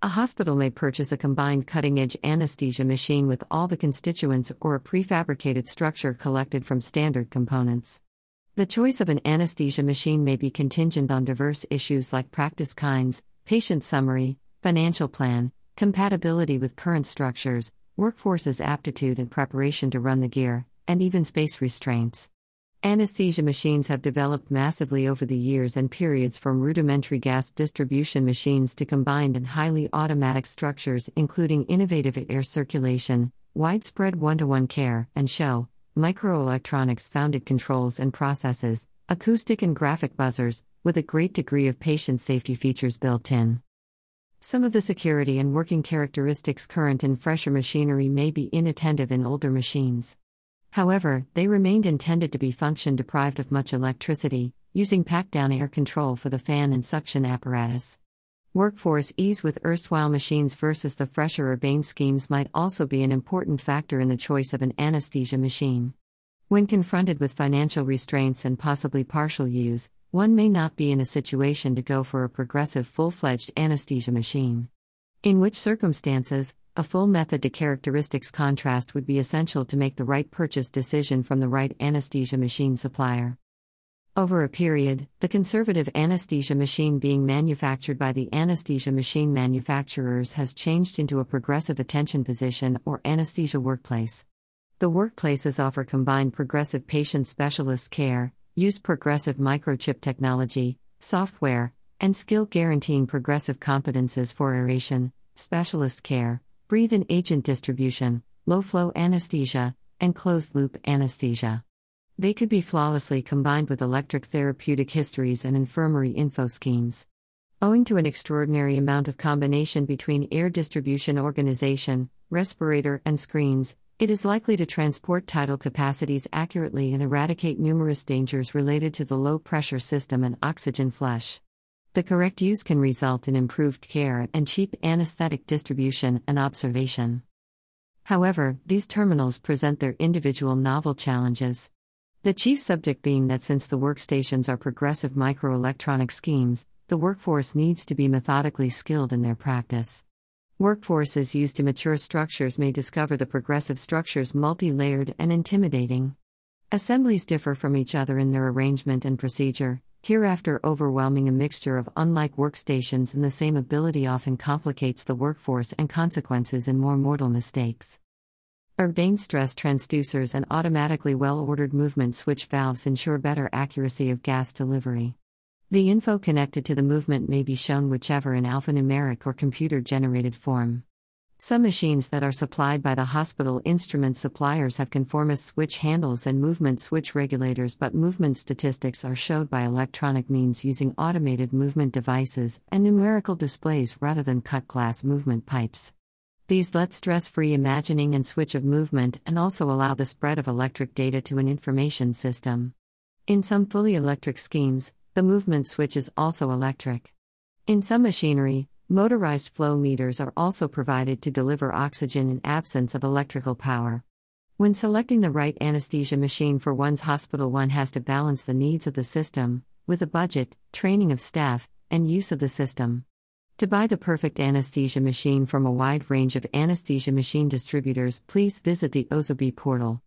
A hospital may purchase a combined cutting edge anesthesia machine with all the constituents or a prefabricated structure collected from standard components. The choice of an anesthesia machine may be contingent on diverse issues like practice kinds, patient summary, financial plan, compatibility with current structures, workforce's aptitude and preparation to run the gear, and even space restraints. Anesthesia machines have developed massively over the years and periods from rudimentary gas distribution machines to combined and highly automatic structures, including innovative air circulation, widespread one to one care and show, microelectronics founded controls and processes, acoustic and graphic buzzers, with a great degree of patient safety features built in. Some of the security and working characteristics current in fresher machinery may be inattentive in older machines. However, they remained intended to be function deprived of much electricity, using packed down air control for the fan and suction apparatus. Workforce ease with erstwhile machines versus the fresher urbane schemes might also be an important factor in the choice of an anesthesia machine. When confronted with financial restraints and possibly partial use, one may not be in a situation to go for a progressive full fledged anesthesia machine. In which circumstances, a full method to characteristics contrast would be essential to make the right purchase decision from the right anesthesia machine supplier. Over a period, the conservative anesthesia machine being manufactured by the anesthesia machine manufacturers has changed into a progressive attention position or anesthesia workplace. The workplaces offer combined progressive patient specialist care, use progressive microchip technology, software, and skill guaranteeing progressive competences for aeration, specialist care, breathe in agent distribution, low flow anesthesia, and closed loop anesthesia. They could be flawlessly combined with electric therapeutic histories and infirmary info schemes. Owing to an extraordinary amount of combination between air distribution organization, respirator, and screens, it is likely to transport tidal capacities accurately and eradicate numerous dangers related to the low pressure system and oxygen flush. The correct use can result in improved care and cheap anesthetic distribution and observation. However, these terminals present their individual novel challenges. The chief subject being that since the workstations are progressive microelectronic schemes, the workforce needs to be methodically skilled in their practice. Workforces used to mature structures may discover the progressive structures multi layered and intimidating. Assemblies differ from each other in their arrangement and procedure, Hereafter, overwhelming a mixture of unlike workstations and the same ability often complicates the workforce and consequences in more mortal mistakes. Urbane stress transducers and automatically well ordered movement switch valves ensure better accuracy of gas delivery. The info connected to the movement may be shown whichever in alphanumeric or computer generated form. Some machines that are supplied by the hospital instrument suppliers have conformist switch handles and movement switch regulators, but movement statistics are showed by electronic means using automated movement devices and numerical displays rather than cut glass movement pipes. These let stress free imagining and switch of movement and also allow the spread of electric data to an information system. In some fully electric schemes, the movement switch is also electric. In some machinery, Motorized flow meters are also provided to deliver oxygen in absence of electrical power. When selecting the right anesthesia machine for one's hospital, one has to balance the needs of the system, with a budget, training of staff, and use of the system. To buy the perfect anesthesia machine from a wide range of anesthesia machine distributors, please visit the Ozobee portal.